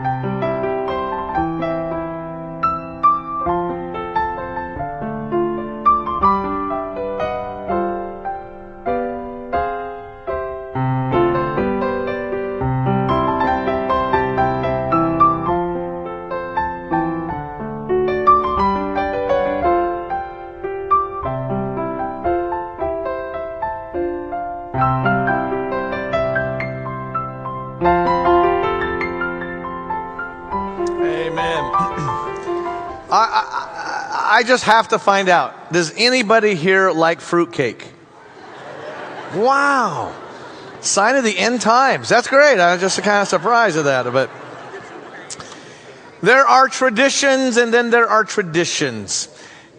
Amen. Just have to find out does anybody here like fruitcake? Wow. Sign of the end times. That's great. I'm just kind of surprised at that. But there are traditions and then there are traditions.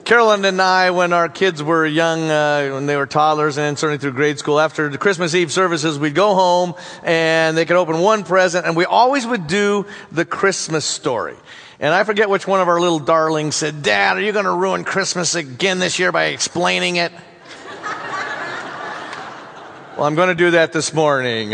Carolyn and I, when our kids were young, uh, when they were toddlers and certainly through grade school, after the Christmas Eve services, we'd go home and they could open one present and we always would do the Christmas story. And I forget which one of our little darlings said, Dad, are you going to ruin Christmas again this year by explaining it? well, I'm going to do that this morning.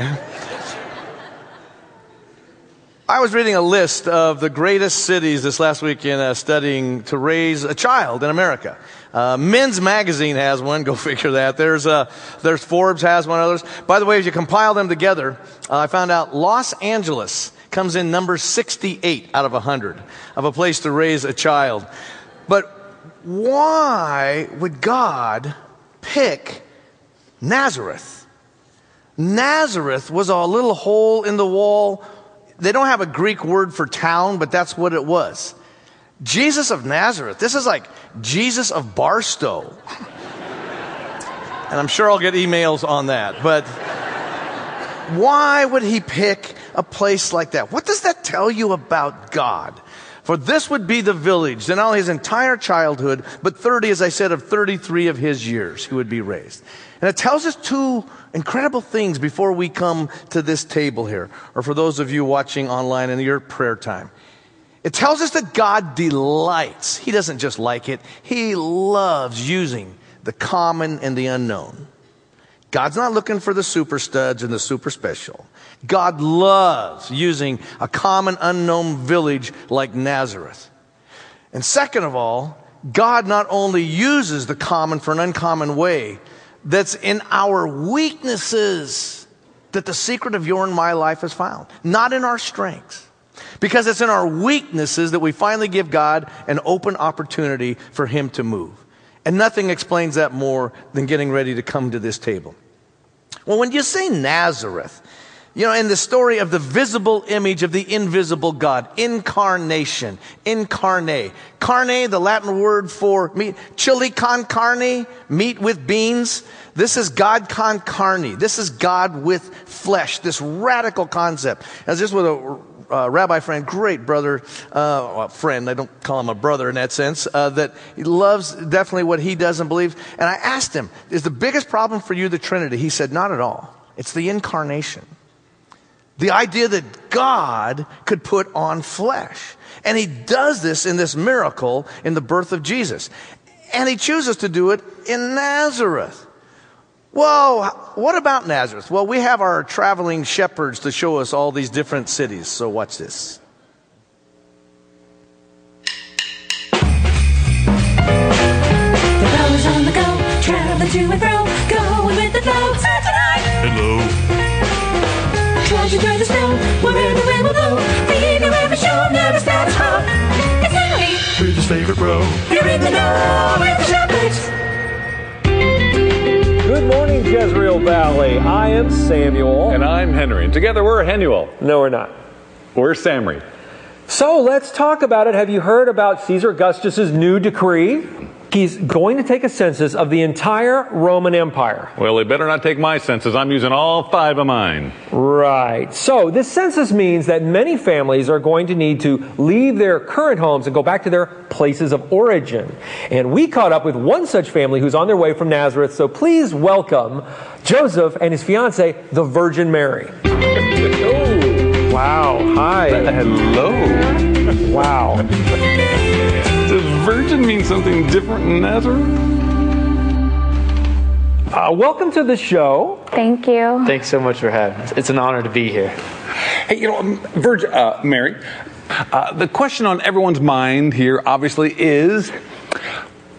I was reading a list of the greatest cities this last week in uh, studying to raise a child in America. Uh, Men's Magazine has one. Go figure that. There's uh, there's Forbes has one. Others. By the way, as you compile them together, uh, I found out Los Angeles comes in number 68 out of 100 of a place to raise a child. But why would God pick Nazareth? Nazareth was a little hole in the wall they don't have a Greek word for town, but that's what it was. Jesus of Nazareth. This is like Jesus of Barstow. and I'm sure I'll get emails on that. But why would he pick a place like that? What does that tell you about God? For this would be the village, not only his entire childhood, but 30, as I said, of 33 of his years he would be raised. And it tells us two incredible things before we come to this table here, or for those of you watching online in your prayer time. It tells us that God delights. He doesn't just like it, He loves using the common and the unknown. God's not looking for the super studs and the super special. God loves using a common unknown village like Nazareth. And second of all, God not only uses the common for an uncommon way, that's in our weaknesses that the secret of your and my life is found, not in our strengths. Because it's in our weaknesses that we finally give God an open opportunity for Him to move. And nothing explains that more than getting ready to come to this table. Well, when you say Nazareth, you know, in the story of the visible image of the invisible God, incarnation, incarnate. Carne, the Latin word for meat, chili con carne, meat with beans. This is God con carne. This is God with flesh, this radical concept. As this with a uh, rabbi friend, great brother, uh, friend, I don't call him a brother in that sense, uh, that loves definitely what he does and believes. And I asked him, is the biggest problem for you the Trinity? He said, not at all. It's the incarnation. The idea that God could put on flesh. And he does this in this miracle in the birth of Jesus. And he chooses to do it in Nazareth. Well, what about Nazareth? Well, we have our traveling shepherds to show us all these different cities. So watch this. The rowers on the go, traveling to and fro, going with the flow. Hello. Trudge you through the snow, wherever the wind will blow. Leave your every show, never stops home. It's Henry, Who's his favorite bro? you're in the know with the shepherds. Good morning, Jezreel Valley. I am Samuel. And I'm Henry. And together we're Henuel. no, we're not. We're Samri. So let's talk about it. Have you heard about Caesar Augustus's new decree? He's going to take a census of the entire Roman Empire. Well, they better not take my census. I'm using all five of mine. Right. So this census means that many families are going to need to leave their current homes and go back to their places of origin. And we caught up with one such family who's on their way from Nazareth. So please welcome Joseph and his fiancee, the Virgin Mary. Oh, wow. Hi. Hello. Wow. Does virgin mean something different in Nazareth? Uh, welcome to the show. Thank you. Thanks so much for having us. It's an honor to be here. Hey, you know, um, Virgin, uh, Mary, uh, the question on everyone's mind here obviously is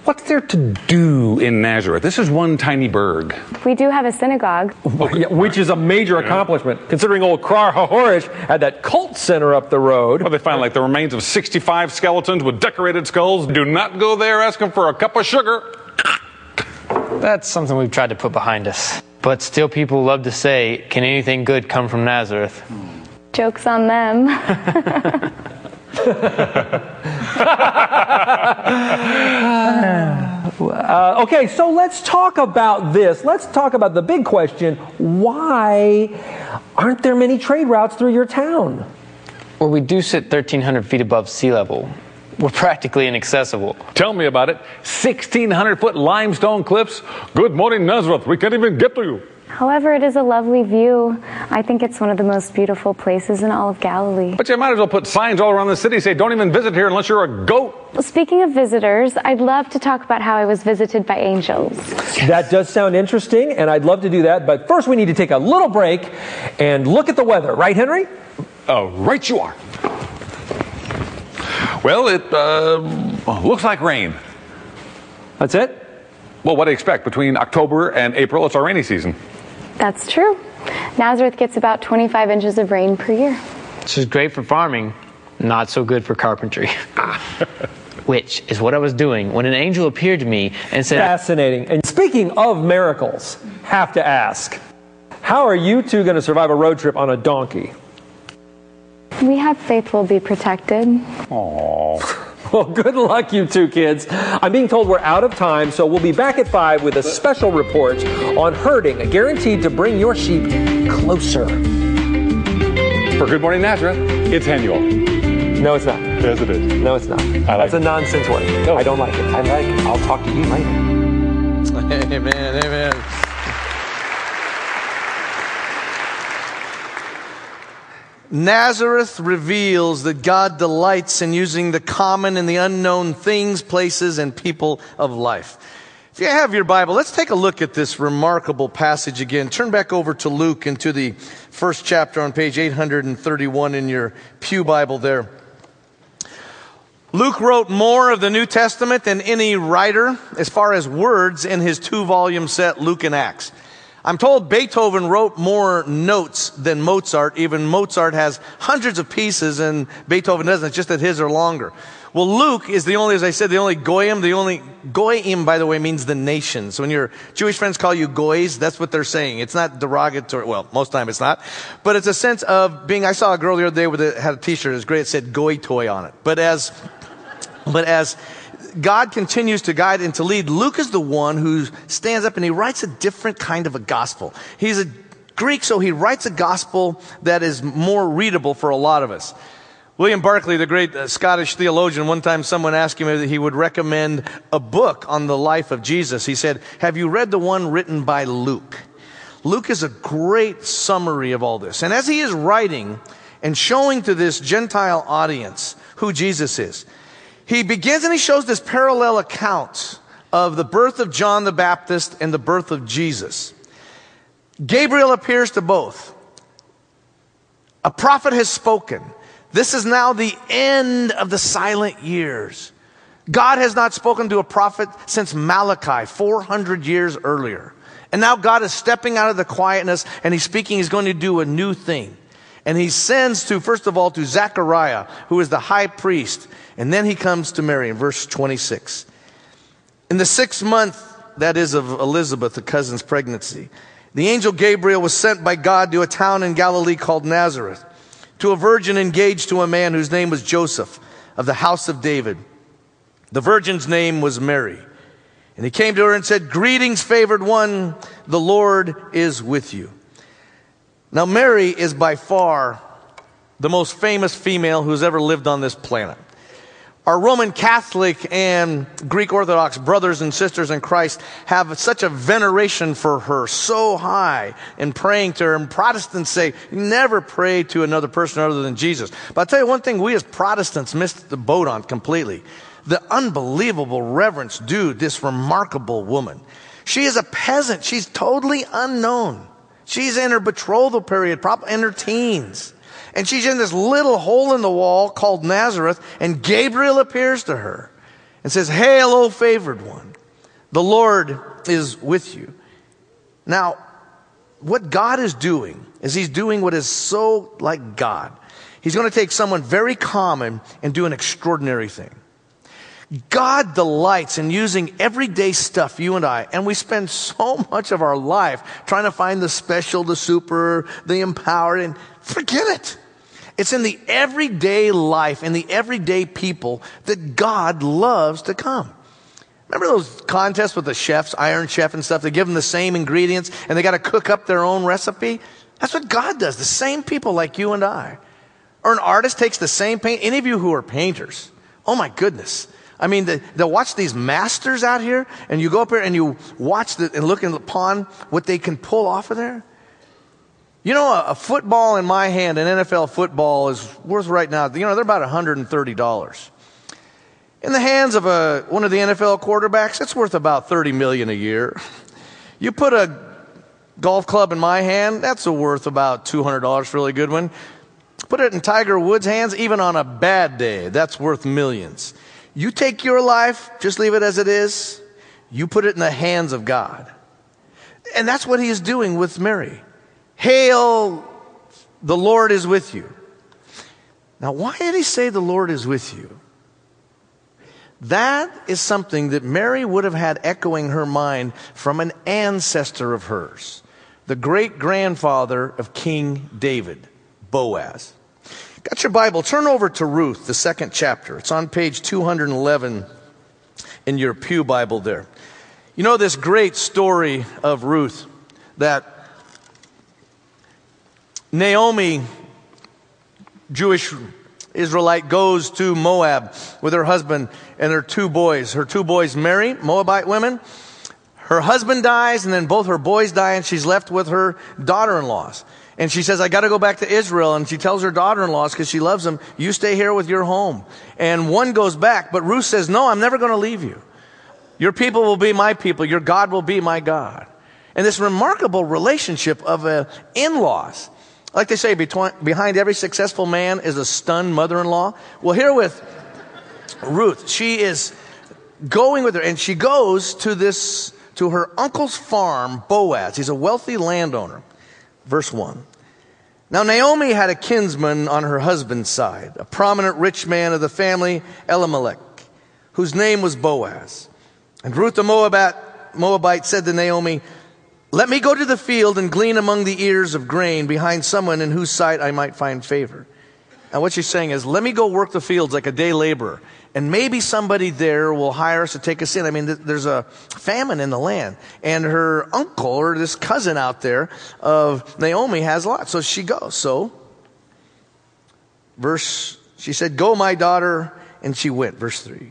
what's there to do in Nazareth? This is one tiny burg. We do have a synagogue. Yeah, which is a major accomplishment, considering old Kfar HaHoresh had that cult center up the road. Well, they find like the remains of 65 skeletons with decorated skulls. Do not go there asking for a cup of sugar. That's something we've tried to put behind us. But still, people love to say, can anything good come from Nazareth? Joke's on them. Uh, okay, so let's talk about this. Let's talk about the big question why aren't there many trade routes through your town? Well, we do sit 1,300 feet above sea level. We're practically inaccessible. Tell me about it. 1,600 foot limestone cliffs. Good morning, Nazareth. We can't even get to you. However, it is a lovely view. I think it's one of the most beautiful places in all of Galilee. But you might as well put signs all around the city say, don't even visit here unless you're a goat. Speaking of visitors, I'd love to talk about how I was visited by angels. That does sound interesting, and I'd love to do that. But first, we need to take a little break and look at the weather, right, Henry? Oh, right you are. Well, it uh, looks like rain. That's it? Well, what do you expect? Between October and April, it's our rainy season. That's true. Nazareth gets about 25 inches of rain per year. Which is great for farming, not so good for carpentry. Which is what I was doing when an angel appeared to me and said, Fascinating. And speaking of miracles, have to ask how are you two going to survive a road trip on a donkey? We have faith we'll be protected. Well, good luck, you two kids. I'm being told we're out of time, so we'll be back at 5 with a special report on herding, guaranteed to bring your sheep closer. For Good Morning Nazareth, it's Hanuel. No, it's not. Yes, it is. No, it's not. I like That's a nonsense word. No. I don't like it. I like it. I'll talk to you later. Amen, amen. Nazareth reveals that God delights in using the common and the unknown things, places, and people of life. If you have your Bible, let's take a look at this remarkable passage again. Turn back over to Luke and to the first chapter on page 831 in your Pew Bible there. Luke wrote more of the New Testament than any writer as far as words in his two volume set, Luke and Acts. I'm told Beethoven wrote more notes than Mozart. Even Mozart has hundreds of pieces and Beethoven doesn't. It's just that his are longer. Well, Luke is the only, as I said, the only goyim, the only, goyim, by the way, means the nation. So when your Jewish friends call you goys, that's what they're saying. It's not derogatory. Well, most time it's not. But it's a sense of being, I saw a girl the other day with a, had a t-shirt. It was great. It said goy toy on it. But as, but as God continues to guide and to lead, Luke is the one who stands up and he writes a different kind of a gospel. He's a Greek, so he writes a gospel that is more readable for a lot of us. William Barclay, the great uh, Scottish theologian, one time someone asked him if he would recommend a book on the life of Jesus. He said, Have you read the one written by Luke? Luke is a great summary of all this. And as he is writing and showing to this Gentile audience who Jesus is, he begins and he shows this parallel account of the birth of John the Baptist and the birth of Jesus. Gabriel appears to both. A prophet has spoken. This is now the end of the silent years. God has not spoken to a prophet since Malachi, 400 years earlier. And now God is stepping out of the quietness and he's speaking, he's going to do a new thing. And he sends to, first of all, to Zechariah, who is the high priest. And then he comes to Mary in verse 26. In the sixth month, that is of Elizabeth, the cousin's pregnancy, the angel Gabriel was sent by God to a town in Galilee called Nazareth, to a virgin engaged to a man whose name was Joseph, of the house of David. The virgin's name was Mary. And he came to her and said, Greetings, favored one, the Lord is with you. Now, Mary is by far the most famous female who's ever lived on this planet. Our Roman Catholic and Greek Orthodox brothers and sisters in Christ have such a veneration for her, so high in praying to her. And Protestants say, never pray to another person other than Jesus. But I'll tell you one thing we as Protestants missed the boat on completely. The unbelievable reverence due this remarkable woman. She is a peasant. She's totally unknown. She's in her betrothal period, probably in her teens. And she's in this little hole in the wall called Nazareth, and Gabriel appears to her and says, Hail, O favored one. The Lord is with you. Now, what God is doing is He's doing what is so like God. He's going to take someone very common and do an extraordinary thing. God delights in using everyday stuff, you and I, and we spend so much of our life trying to find the special, the super, the empowered, and forget it. It's in the everyday life, in the everyday people that God loves to come. Remember those contests with the chefs, Iron Chef and stuff? They give them the same ingredients and they got to cook up their own recipe. That's what God does. The same people like you and I. Or an artist takes the same paint. Any of you who are painters, oh my goodness. I mean, they, they'll watch these masters out here and you go up here and you watch the, and look upon what they can pull off of there. You know, a, a football in my hand, an NFL football is worth right now, you know, they're about $130. In the hands of a, one of the NFL quarterbacks, it's worth about $30 million a year. You put a golf club in my hand, that's worth about $200 for a really good one. Put it in Tiger Woods' hands, even on a bad day, that's worth millions. You take your life, just leave it as it is, you put it in the hands of God. And that's what he is doing with Mary. Hail, the Lord is with you. Now, why did he say the Lord is with you? That is something that Mary would have had echoing her mind from an ancestor of hers, the great grandfather of King David, Boaz. Got your Bible? Turn over to Ruth, the second chapter. It's on page 211 in your Pew Bible there. You know this great story of Ruth that Naomi, Jewish Israelite, goes to Moab with her husband and her two boys. Her two boys marry Moabite women. Her husband dies, and then both her boys die, and she's left with her daughter in laws. And she says, I got to go back to Israel. And she tells her daughter in laws, because she loves them, you stay here with your home. And one goes back, but Ruth says, No, I'm never going to leave you. Your people will be my people, your God will be my God. And this remarkable relationship of uh, in laws. Like they say, between, behind every successful man is a stunned mother in law. Well, here with Ruth, she is going with her, and she goes to this, to her uncle's farm, Boaz. He's a wealthy landowner. Verse 1. Now, Naomi had a kinsman on her husband's side, a prominent rich man of the family, Elimelech, whose name was Boaz. And Ruth the Moabite, said to Naomi, let me go to the field and glean among the ears of grain behind someone in whose sight I might find favor. And what she's saying is, let me go work the fields like a day laborer. And maybe somebody there will hire us to take us in. I mean, th- there's a famine in the land. And her uncle or this cousin out there of Naomi has a lot. So she goes. So, verse, she said, Go, my daughter. And she went. Verse 3.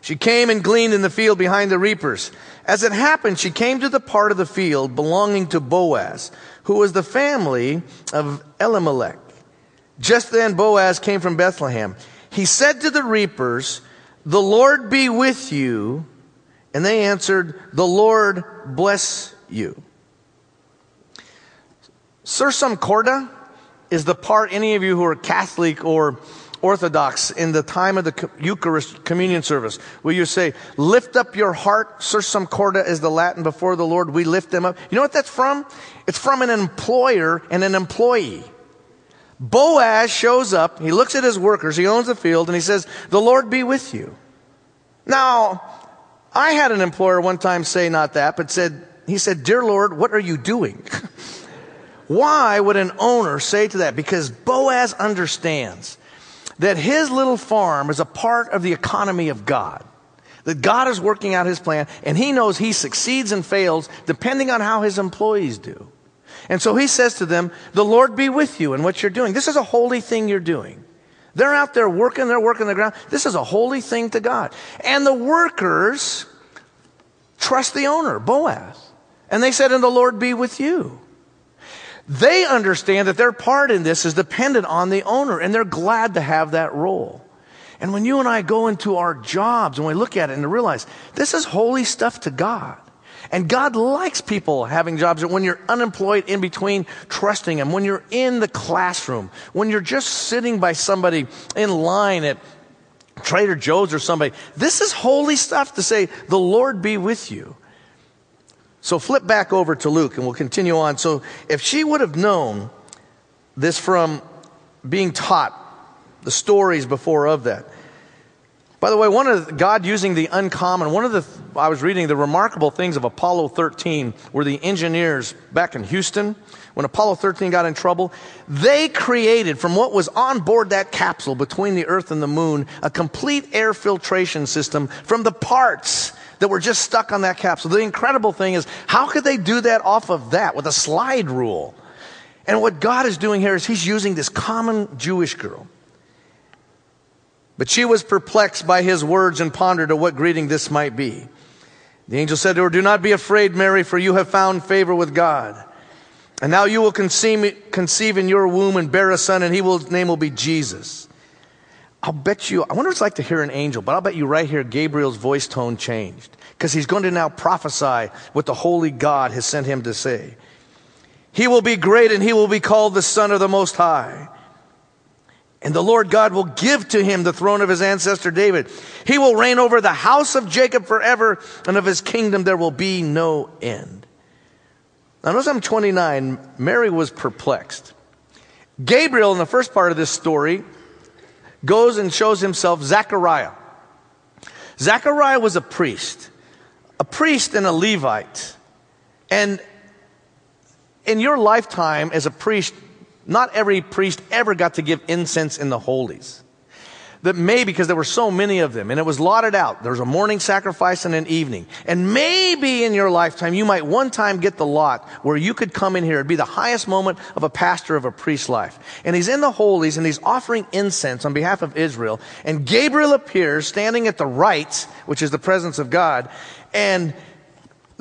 She came and gleaned in the field behind the reapers. As it happened, she came to the part of the field belonging to Boaz, who was the family of Elimelech. Just then Boaz came from Bethlehem. He said to the reapers, The Lord be with you. And they answered, The Lord bless you. Sursum corda is the part any of you who are Catholic or Orthodox in the time of the Eucharist communion service, where you say, lift up your heart, sursum corda is the Latin before the Lord, we lift them up. You know what that's from? It's from an employer and an employee. Boaz shows up, he looks at his workers, he owns the field, and he says, the Lord be with you. Now, I had an employer one time say not that, but said, he said, Dear Lord, what are you doing? Why would an owner say to that? Because Boaz understands that his little farm is a part of the economy of God. That God is working out his plan, and he knows he succeeds and fails depending on how his employees do. And so he says to them, The Lord be with you in what you're doing. This is a holy thing you're doing. They're out there working, they're working the ground. This is a holy thing to God. And the workers trust the owner, Boaz. And they said, And the Lord be with you. They understand that their part in this is dependent on the owner, and they're glad to have that role. And when you and I go into our jobs and we look at it and realize this is holy stuff to God. And God likes people having jobs. When you're unemployed in between, trusting Him. When you're in the classroom. When you're just sitting by somebody in line at Trader Joe's or somebody. This is holy stuff to say, the Lord be with you. So flip back over to Luke and we'll continue on. So if she would have known this from being taught, the stories before of that. By the way, one of God using the uncommon, one of the, I was reading the remarkable things of Apollo 13 were the engineers back in Houston, when Apollo 13 got in trouble, they created from what was on board that capsule between the earth and the moon, a complete air filtration system from the parts that were just stuck on that capsule. The incredible thing is, how could they do that off of that with a slide rule? And what God is doing here is He's using this common Jewish girl. But she was perplexed by his words and pondered at what greeting this might be. The angel said to her, Do not be afraid, Mary, for you have found favor with God. And now you will conceive, conceive in your womb and bear a son, and he will, his name will be Jesus. I'll bet you, I wonder what it's like to hear an angel, but I'll bet you right here Gabriel's voice tone changed. Because he's going to now prophesy what the holy God has sent him to say. He will be great and he will be called the Son of the Most High. And the Lord God will give to him the throne of his ancestor David. He will reign over the house of Jacob forever, and of his kingdom there will be no end. Now, notice I'm 29. Mary was perplexed. Gabriel, in the first part of this story, goes and shows himself Zechariah. Zechariah was a priest, a priest and a Levite. And in your lifetime as a priest, not every priest ever got to give incense in the holies. That may because there were so many of them and it was lotted out. There was a morning sacrifice and an evening. And maybe in your lifetime you might one time get the lot where you could come in here. It'd be the highest moment of a pastor of a priest's life. And he's in the holies and he's offering incense on behalf of Israel. And Gabriel appears standing at the right, which is the presence of God. And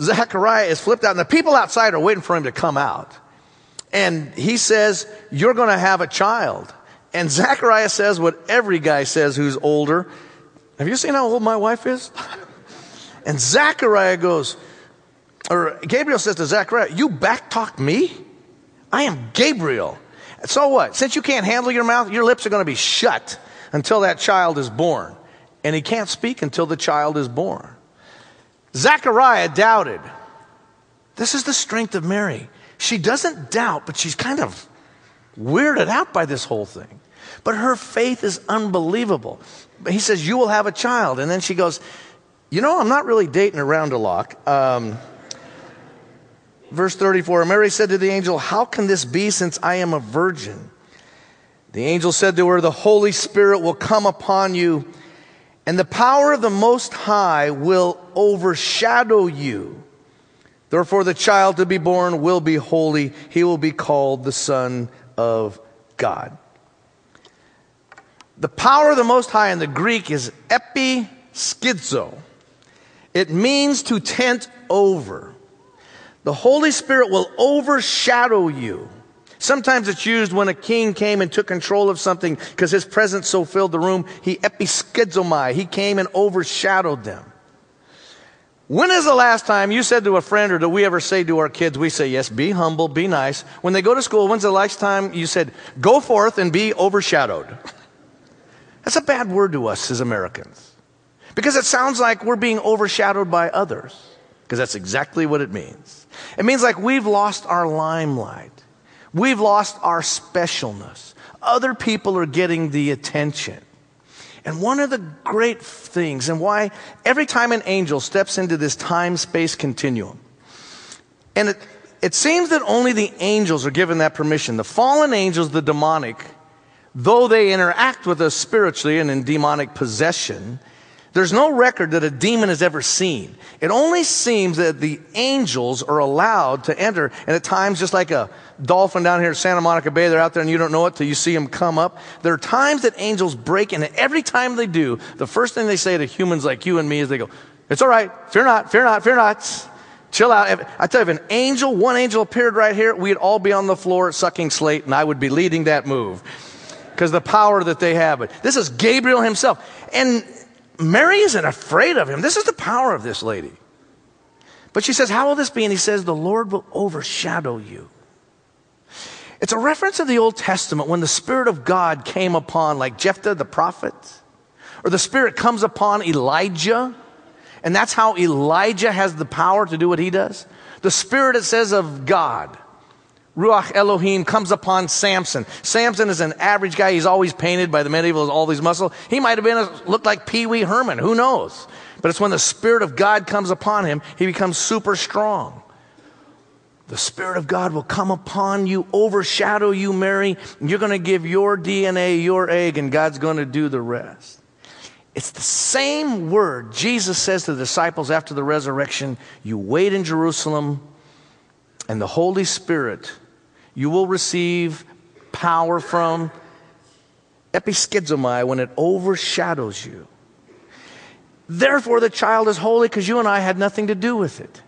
Zechariah is flipped out and the people outside are waiting for him to come out. And he says, You're going to have a child. And Zachariah says what every guy says who's older. Have you seen how old my wife is? and Zachariah goes, or Gabriel says to Zachariah, You backtalk me? I am Gabriel. So what? Since you can't handle your mouth, your lips are going to be shut until that child is born. And he can't speak until the child is born. Zachariah doubted. This is the strength of Mary. She doesn't doubt, but she's kind of weirded out by this whole thing. But her faith is unbelievable. He says, You will have a child. And then she goes, You know, I'm not really dating around a lot. Um, verse 34 Mary said to the angel, How can this be since I am a virgin? The angel said to her, The Holy Spirit will come upon you, and the power of the Most High will overshadow you. Therefore, the child to be born will be holy. He will be called the Son of God. The power of the Most High in the Greek is episkizo. It means to tent over. The Holy Spirit will overshadow you. Sometimes it's used when a king came and took control of something because his presence so filled the room. He episkizomai. He came and overshadowed them. When is the last time you said to a friend, or do we ever say to our kids, we say, yes, be humble, be nice. When they go to school, when's the last time you said, go forth and be overshadowed? That's a bad word to us as Americans. Because it sounds like we're being overshadowed by others. Because that's exactly what it means. It means like we've lost our limelight. We've lost our specialness. Other people are getting the attention. And one of the great things, and why every time an angel steps into this time space continuum, and it, it seems that only the angels are given that permission. The fallen angels, the demonic, though they interact with us spiritually and in demonic possession, there's no record that a demon has ever seen. It only seems that the angels are allowed to enter, and at times, just like a dolphin down here at Santa Monica Bay, they're out there and you don't know it till you see them come up. There are times that angels break and every time they do, the first thing they say to humans like you and me is they go, It's all right, fear not, fear not, fear not. Chill out. If, I tell you, if an angel, one angel appeared right here, we'd all be on the floor sucking slate, and I would be leading that move because the power that they have. But this is Gabriel himself. And Mary isn't afraid of him. This is the power of this lady. But she says, How will this be? And he says, The Lord will overshadow you. It's a reference in the Old Testament when the Spirit of God came upon, like Jephthah the prophet, or the Spirit comes upon Elijah, and that's how Elijah has the power to do what he does. The Spirit, it says, of God, Ruach Elohim, comes upon Samson. Samson is an average guy. He's always painted by the medieval, all these muscles. He might have been, a, looked like Pee Wee Herman. Who knows? But it's when the Spirit of God comes upon him, he becomes super strong. The Spirit of God will come upon you, overshadow you, Mary. You're going to give your DNA, your egg, and God's going to do the rest. It's the same word Jesus says to the disciples after the resurrection. You wait in Jerusalem, and the Holy Spirit, you will receive power from episkizomai when it overshadows you. Therefore, the child is holy because you and I had nothing to do with it.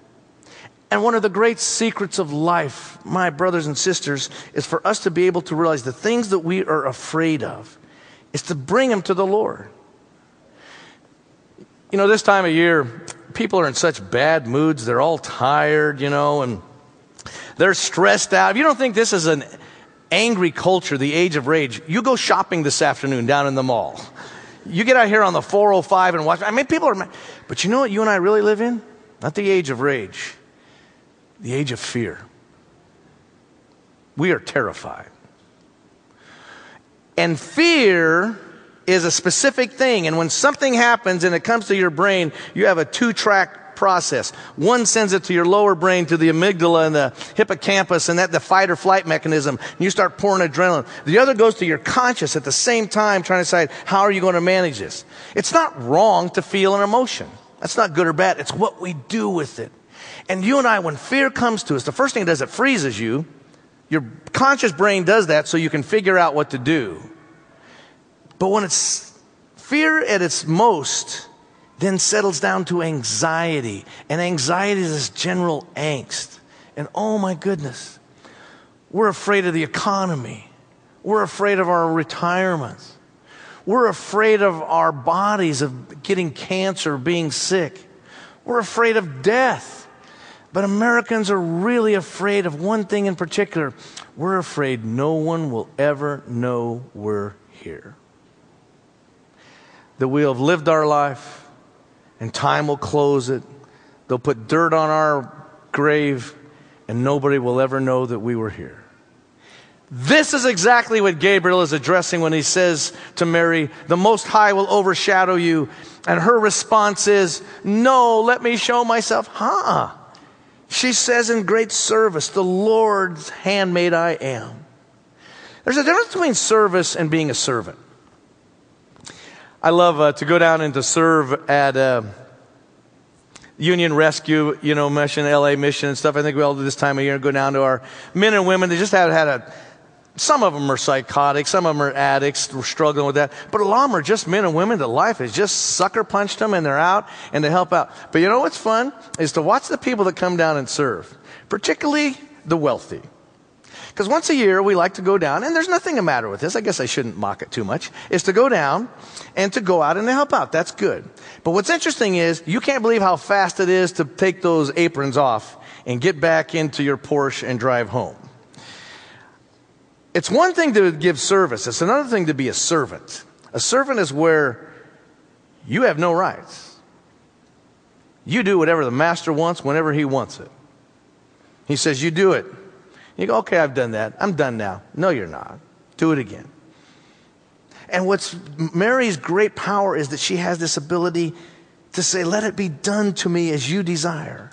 And one of the great secrets of life, my brothers and sisters, is for us to be able to realize the things that we are afraid of is to bring them to the Lord. You know, this time of year, people are in such bad moods. They're all tired, you know, and they're stressed out. If you don't think this is an angry culture, the age of rage, you go shopping this afternoon down in the mall. You get out here on the 405 and watch. I mean, people are, but you know what you and I really live in? Not the age of rage, the age of fear. We are terrified. And fear is a specific thing. And when something happens and it comes to your brain, you have a two track process. One sends it to your lower brain, to the amygdala and the hippocampus, and that the fight or flight mechanism. And you start pouring adrenaline. The other goes to your conscious at the same time, trying to decide how are you going to manage this. It's not wrong to feel an emotion. That's not good or bad. It's what we do with it. And you and I, when fear comes to us, the first thing it does, it freezes you. Your conscious brain does that so you can figure out what to do. But when it's fear at its most, then settles down to anxiety. And anxiety is this general angst. And oh my goodness, we're afraid of the economy. We're afraid of our retirements. We're afraid of our bodies, of getting cancer, being sick. We're afraid of death. But Americans are really afraid of one thing in particular. We're afraid no one will ever know we're here that we'll have lived our life and time will close it. They'll put dirt on our grave and nobody will ever know that we were here. This is exactly what Gabriel is addressing when he says to Mary, The Most High will overshadow you. And her response is, No, let me show myself. Huh? She says in great service, The Lord's handmaid I am. There's a difference between service and being a servant. I love uh, to go down and to serve at uh, Union Rescue, you know, mission, LA mission and stuff. I think we all do this time of year. Go down to our men and women. They just have had a. Some of them are psychotic. Some of them are addicts. We're struggling with that. But a lot of them are just men and women that life has just sucker punched them and they're out and they help out. But you know what's fun is to watch the people that come down and serve, particularly the wealthy. Because once a year we like to go down, and there's nothing the matter with this. I guess I shouldn't mock it too much. Is to go down and to go out and to help out. That's good. But what's interesting is you can't believe how fast it is to take those aprons off and get back into your Porsche and drive home. It's one thing to give service. It's another thing to be a servant. A servant is where you have no rights. You do whatever the master wants whenever he wants it. He says, You do it. You go, okay, I've done that. I'm done now. No, you're not. Do it again. And what's Mary's great power is that she has this ability to say, Let it be done to me as you desire.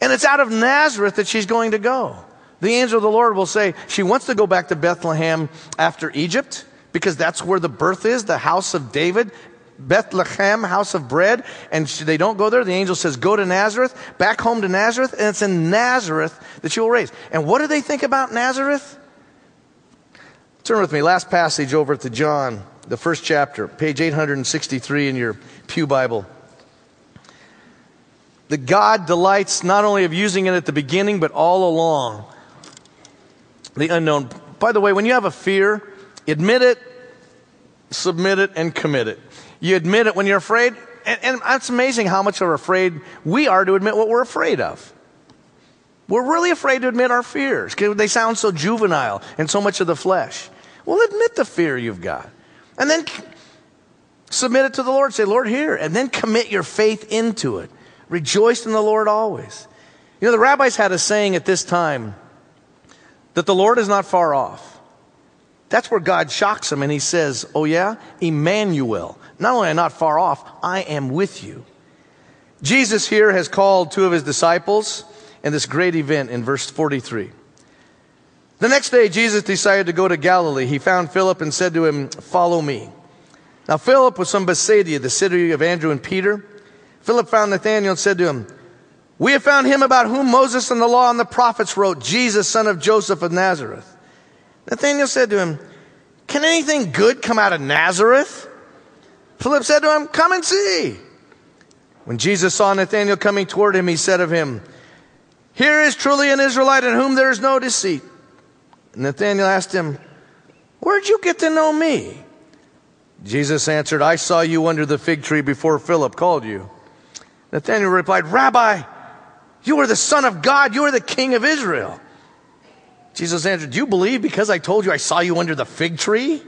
And it's out of Nazareth that she's going to go. The angel of the Lord will say she wants to go back to Bethlehem after Egypt because that's where the birth is, the house of David. Bethlehem, house of bread, and they don't go there. The angel says, Go to Nazareth, back home to Nazareth, and it's in Nazareth that you will raise. And what do they think about Nazareth? Turn with me, last passage over to John, the first chapter, page 863 in your Pew Bible. The God delights not only of using it at the beginning, but all along. The unknown. By the way, when you have a fear, admit it, submit it, and commit it. You admit it when you're afraid. and, and it's amazing how much we're afraid we are to admit what we're afraid of. We're really afraid to admit our fears because they sound so juvenile and so much of the flesh. Well, admit the fear you've got. And then submit it to the Lord. Say, Lord, here. And then commit your faith into it. Rejoice in the Lord always. You know, the rabbis had a saying at this time that the Lord is not far off. That's where God shocks him and he says, Oh, yeah? Emmanuel. Not only am I not far off, I am with you. Jesus here has called two of his disciples in this great event in verse 43. The next day, Jesus decided to go to Galilee. He found Philip and said to him, Follow me. Now, Philip was from Bethsaida, the city of Andrew and Peter. Philip found Nathanael and said to him, We have found him about whom Moses and the law and the prophets wrote, Jesus, son of Joseph of Nazareth. Nathanael said to him, Can anything good come out of Nazareth? Philip said to him, Come and see. When Jesus saw Nathanael coming toward him, he said of him, Here is truly an Israelite in whom there is no deceit. Nathanael asked him, Where'd you get to know me? Jesus answered, I saw you under the fig tree before Philip called you. Nathanael replied, Rabbi, you are the Son of God, you are the King of Israel. Jesus answered, Do you believe because I told you I saw you under the fig tree?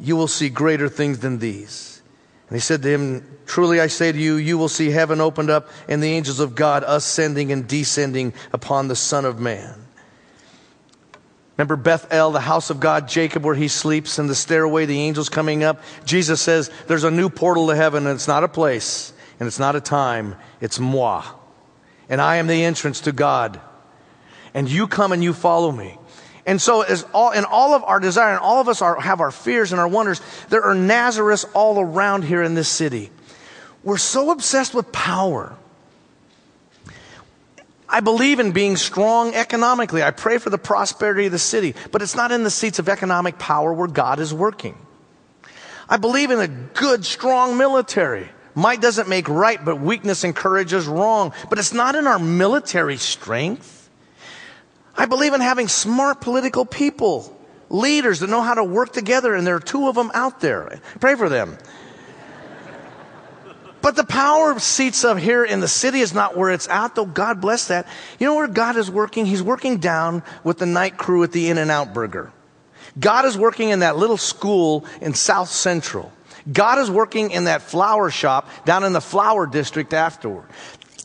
You will see greater things than these. And he said to him, Truly I say to you, you will see heaven opened up and the angels of God ascending and descending upon the Son of Man. Remember Bethel, the house of God, Jacob, where he sleeps, and the stairway, the angels coming up? Jesus says there's a new portal to heaven, and it's not a place, and it's not a time, it's moi. And I am the entrance to God. And you come and you follow me. And so, as all, in all of our desire, and all of us are, have our fears and our wonders, there are Nazareths all around here in this city. We're so obsessed with power. I believe in being strong economically. I pray for the prosperity of the city, but it's not in the seats of economic power where God is working. I believe in a good, strong military. Might doesn't make right, but weakness encourages wrong. But it's not in our military strength. I believe in having smart political people, leaders that know how to work together, and there are two of them out there. Pray for them. But the power seats up here in the city is not where it's at, though God bless that. You know where God is working? He's working down with the night crew at the In N Out Burger. God is working in that little school in South Central. God is working in that flower shop down in the flower district afterward.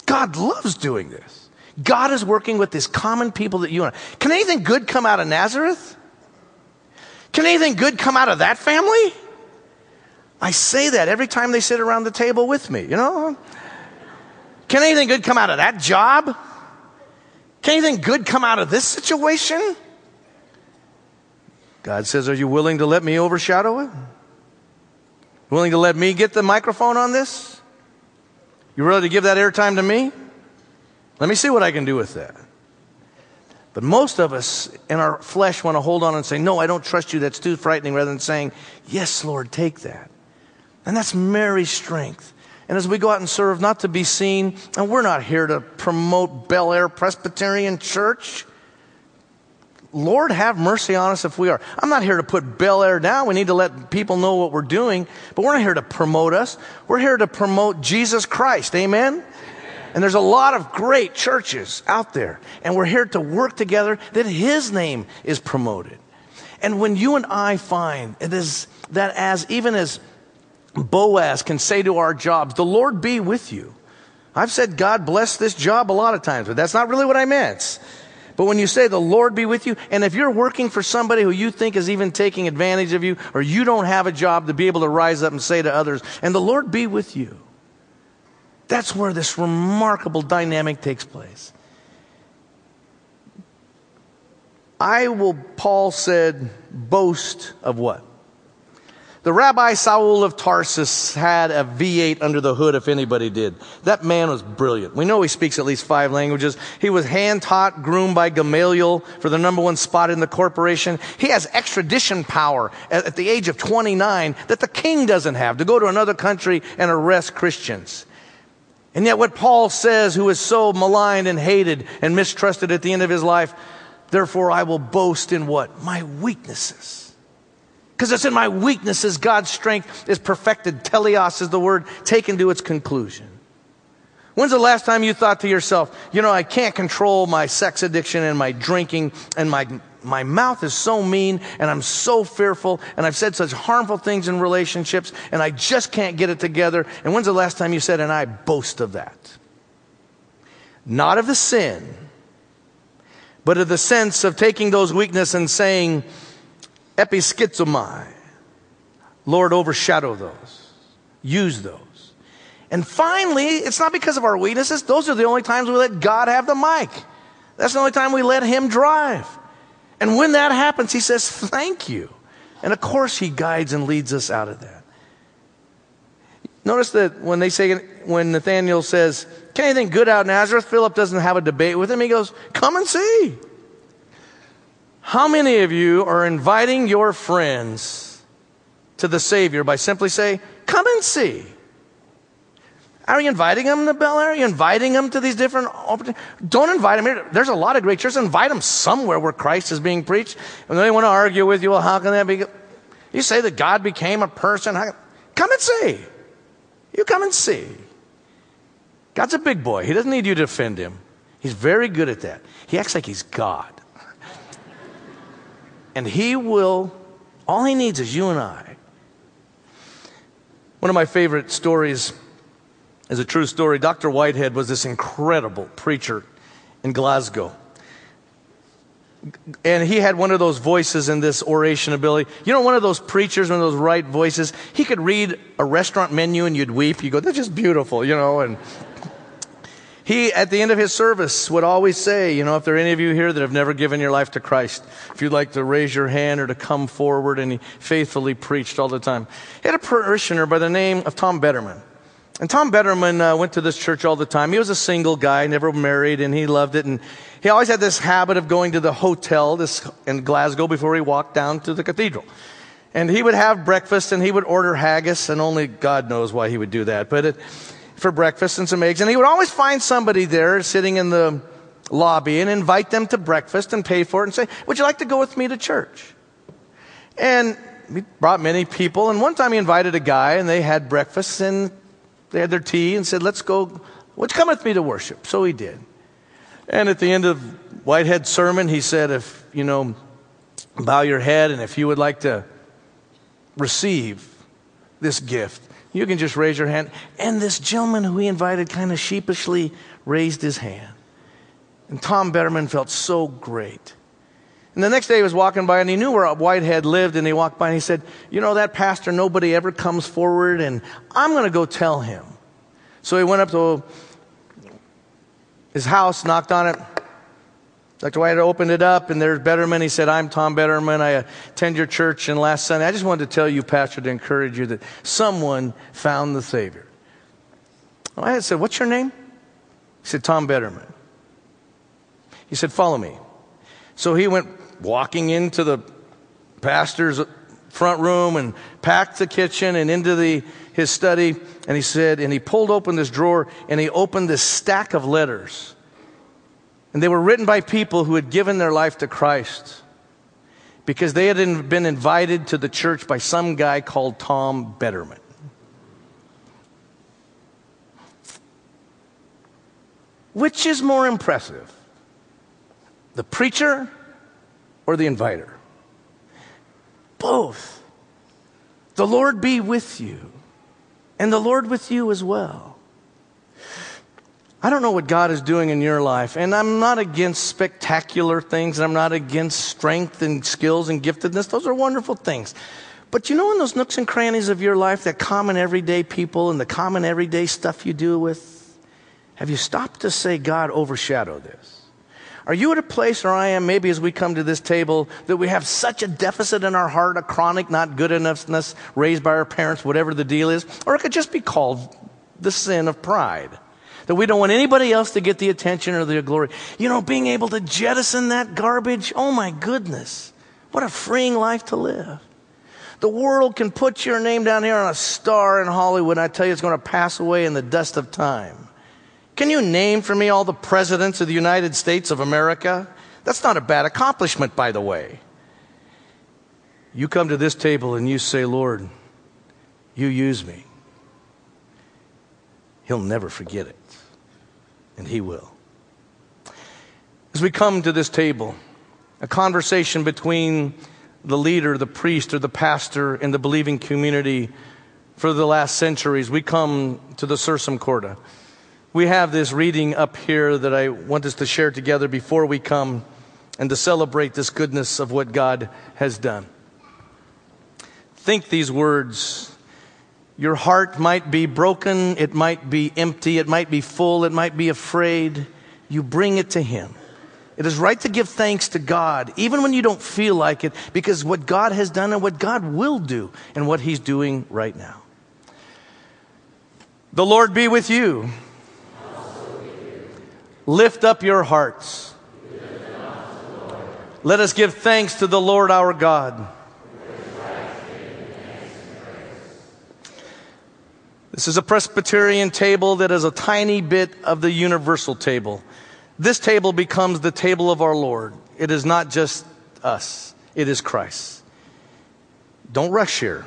God loves doing this. God is working with these common people that you and I. Can anything good come out of Nazareth? Can anything good come out of that family? I say that every time they sit around the table with me, you know? Can anything good come out of that job? Can anything good come out of this situation? God says, Are you willing to let me overshadow it? Willing to let me get the microphone on this? You ready to give that airtime to me? Let me see what I can do with that. But most of us in our flesh want to hold on and say, No, I don't trust you. That's too frightening, rather than saying, Yes, Lord, take that. And that's Mary's strength. And as we go out and serve, not to be seen, and we're not here to promote Bel Air Presbyterian Church. Lord, have mercy on us if we are. I'm not here to put Bel Air down. We need to let people know what we're doing, but we're not here to promote us. We're here to promote Jesus Christ. Amen? And there's a lot of great churches out there, and we're here to work together that His name is promoted. And when you and I find it is that as even as Boaz can say to our jobs, the Lord be with you. I've said God bless this job a lot of times, but that's not really what I meant. But when you say the Lord be with you, and if you're working for somebody who you think is even taking advantage of you, or you don't have a job to be able to rise up and say to others, and the Lord be with you, that's where this remarkable dynamic takes place. I will, Paul said, boast of what? The Rabbi Saul of Tarsus had a V8 under the hood, if anybody did. That man was brilliant. We know he speaks at least five languages. He was hand taught, groomed by Gamaliel for the number one spot in the corporation. He has extradition power at, the age of 29 that the king doesn't have to go to another country and arrest Christians. And yet, what Paul says, who is so maligned and hated and mistrusted at the end of his life, therefore I will boast in what? My weaknesses. Because it's in my weaknesses God's strength is perfected. Teleos is the word taken to its conclusion. When's the last time you thought to yourself, you know, I can't control my sex addiction and my drinking and my, my mouth is so mean and I'm so fearful and I've said such harmful things in relationships and I just can't get it together. And when's the last time you said, and I boast of that? Not of the sin, but of the sense of taking those weaknesses and saying, epischizomai, Lord, overshadow those, use those. And finally, it's not because of our weaknesses. Those are the only times we let God have the mic. That's the only time we let Him drive. And when that happens, He says, Thank you. And of course, He guides and leads us out of that. Notice that when they say, when Nathaniel says, Can anything good out of Nazareth? Philip doesn't have a debate with him. He goes, Come and see. How many of you are inviting your friends to the Savior by simply saying, Come and see? Are you inviting them to Bel Air? Are you inviting them to these different opportunities? Don't invite them here. There's a lot of great churches. Invite them somewhere where Christ is being preached. And they want to argue with you, well, how can that be? You say that God became a person. Come and see. You come and see. God's a big boy. He doesn't need you to defend him. He's very good at that. He acts like he's God. And he will, all he needs is you and I. One of my favorite stories is a true story. Dr. Whitehead was this incredible preacher in Glasgow. And he had one of those voices in this oration ability. You know, one of those preachers, one of those right voices, he could read a restaurant menu and you'd weep. You go, that's just beautiful, you know, and he, at the end of his service, would always say, you know, if there are any of you here that have never given your life to Christ, if you'd like to raise your hand or to come forward, and he faithfully preached all the time. He had a parishioner by the name of Tom Betterman. And Tom Betterman uh, went to this church all the time. He was a single guy, never married, and he loved it. And he always had this habit of going to the hotel this, in Glasgow before he walked down to the cathedral. And he would have breakfast and he would order haggis, and only God knows why he would do that. But it, for breakfast and some eggs. And he would always find somebody there sitting in the lobby and invite them to breakfast and pay for it and say, Would you like to go with me to church? And he brought many people. And one time he invited a guy and they had breakfast and they had their tea and said, Let's go, would cometh me to worship? So he did. And at the end of Whitehead's sermon, he said, If, you know, bow your head and if you would like to receive this gift, you can just raise your hand. And this gentleman who he invited kind of sheepishly raised his hand. And Tom Betterman felt so great. And the next day he was walking by and he knew where Whitehead lived and he walked by and he said, You know, that pastor, nobody ever comes forward and I'm going to go tell him. So he went up to his house, knocked on it. Dr. Whitehead opened it up and there's Betterman. He said, I'm Tom Betterman. I attend your church. And last Sunday, I just wanted to tell you, Pastor, to encourage you that someone found the Savior. I said, What's your name? He said, Tom Betterman. He said, Follow me. So he went walking into the pastor's front room and packed the kitchen and into the, his study. And he said, and he pulled open this drawer and he opened this stack of letters. And they were written by people who had given their life to Christ because they had been invited to the church by some guy called Tom Betterman. Which is more impressive? The preacher or the inviter? Both. The Lord be with you, and the Lord with you as well. I don't know what God is doing in your life, and I'm not against spectacular things, and I'm not against strength and skills and giftedness. Those are wonderful things. But you know, in those nooks and crannies of your life, that common everyday people and the common everyday stuff you deal with, have you stopped to say, God, overshadow this? Are you at a place where I am, maybe as we come to this table, that we have such a deficit in our heart, a chronic not good enoughness raised by our parents, whatever the deal is? Or it could just be called the sin of pride. That we don't want anybody else to get the attention or the glory. You know, being able to jettison that garbage, oh my goodness. What a freeing life to live. The world can put your name down here on a star in Hollywood, and I tell you it's going to pass away in the dust of time. Can you name for me all the presidents of the United States of America? That's not a bad accomplishment, by the way. You come to this table and you say, Lord, you use me. He'll never forget it, and He will. As we come to this table, a conversation between the leader, the priest, or the pastor in the believing community for the last centuries, we come to the Sursum Corda. We have this reading up here that I want us to share together before we come and to celebrate this goodness of what God has done. Think these words. Your heart might be broken, it might be empty, it might be full, it might be afraid. You bring it to Him. It is right to give thanks to God, even when you don't feel like it, because what God has done and what God will do and what He's doing right now. The Lord be with you. Lift up your hearts. Let us give thanks to the Lord our God. This is a Presbyterian table that is a tiny bit of the universal table. This table becomes the table of our Lord. It is not just us, it is Christ. Don't rush here.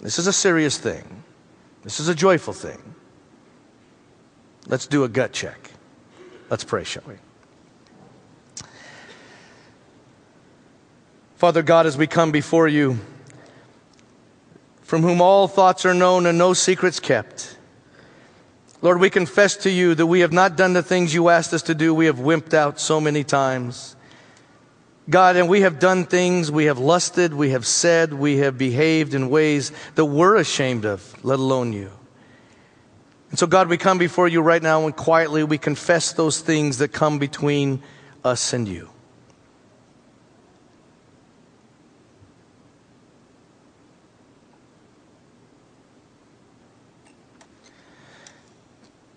This is a serious thing, this is a joyful thing. Let's do a gut check. Let's pray, shall we? Father God, as we come before you, from whom all thoughts are known and no secrets kept, Lord, we confess to you that we have not done the things you asked us to do. We have wimped out so many times. God, and we have done things, we have lusted, we have said, we have behaved in ways that we're ashamed of, let alone you. And so, God, we come before you right now and quietly we confess those things that come between us and you.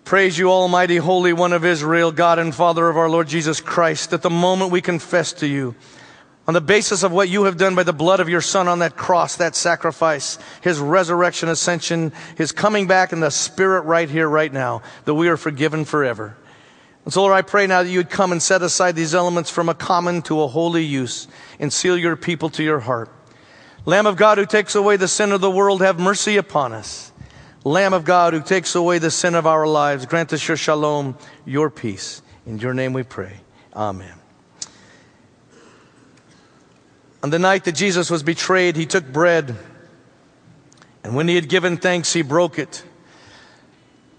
Praise you, Almighty, Holy One of Israel, God and Father of our Lord Jesus Christ, at the moment we confess to you, on the basis of what you have done by the blood of your Son on that cross, that sacrifice, his resurrection, ascension, his coming back, and the Spirit right here, right now, that we are forgiven forever. And so, Lord, I pray now that you would come and set aside these elements from a common to a holy use and seal your people to your heart. Lamb of God who takes away the sin of the world, have mercy upon us. Lamb of God who takes away the sin of our lives, grant us your shalom, your peace. In your name we pray. Amen. On the night that Jesus was betrayed, he took bread. And when he had given thanks, he broke it.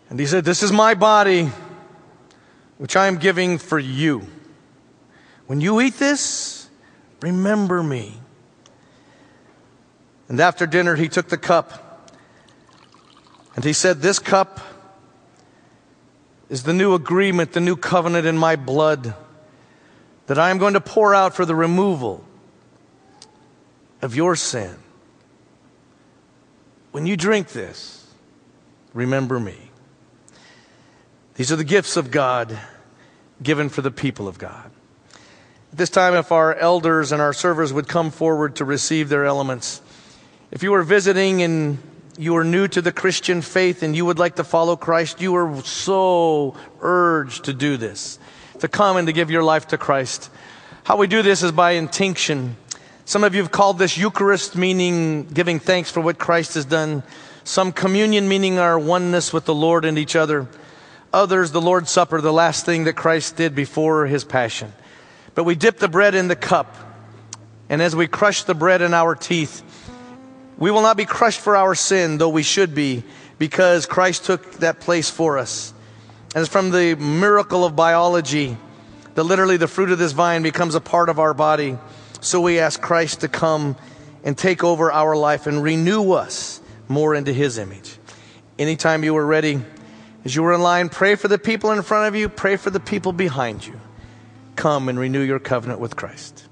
And he said, This is my body, which I am giving for you. When you eat this, remember me. And after dinner, he took the cup. And he said, This cup is the new agreement, the new covenant in my blood that I am going to pour out for the removal of your sin. When you drink this, remember me. These are the gifts of God given for the people of God. At this time, if our elders and our servers would come forward to receive their elements, if you are visiting and you are new to the Christian faith and you would like to follow Christ, you are so urged to do this, to come and to give your life to Christ. How we do this is by intinction. Some of you have called this Eucharist, meaning giving thanks for what Christ has done. Some communion, meaning our oneness with the Lord and each other. Others, the Lord's Supper, the last thing that Christ did before his passion. But we dip the bread in the cup, and as we crush the bread in our teeth, we will not be crushed for our sin, though we should be, because Christ took that place for us. And it's from the miracle of biology that literally the fruit of this vine becomes a part of our body. So we ask Christ to come and take over our life and renew us more into his image. Anytime you are ready, as you are in line, pray for the people in front of you, pray for the people behind you. Come and renew your covenant with Christ.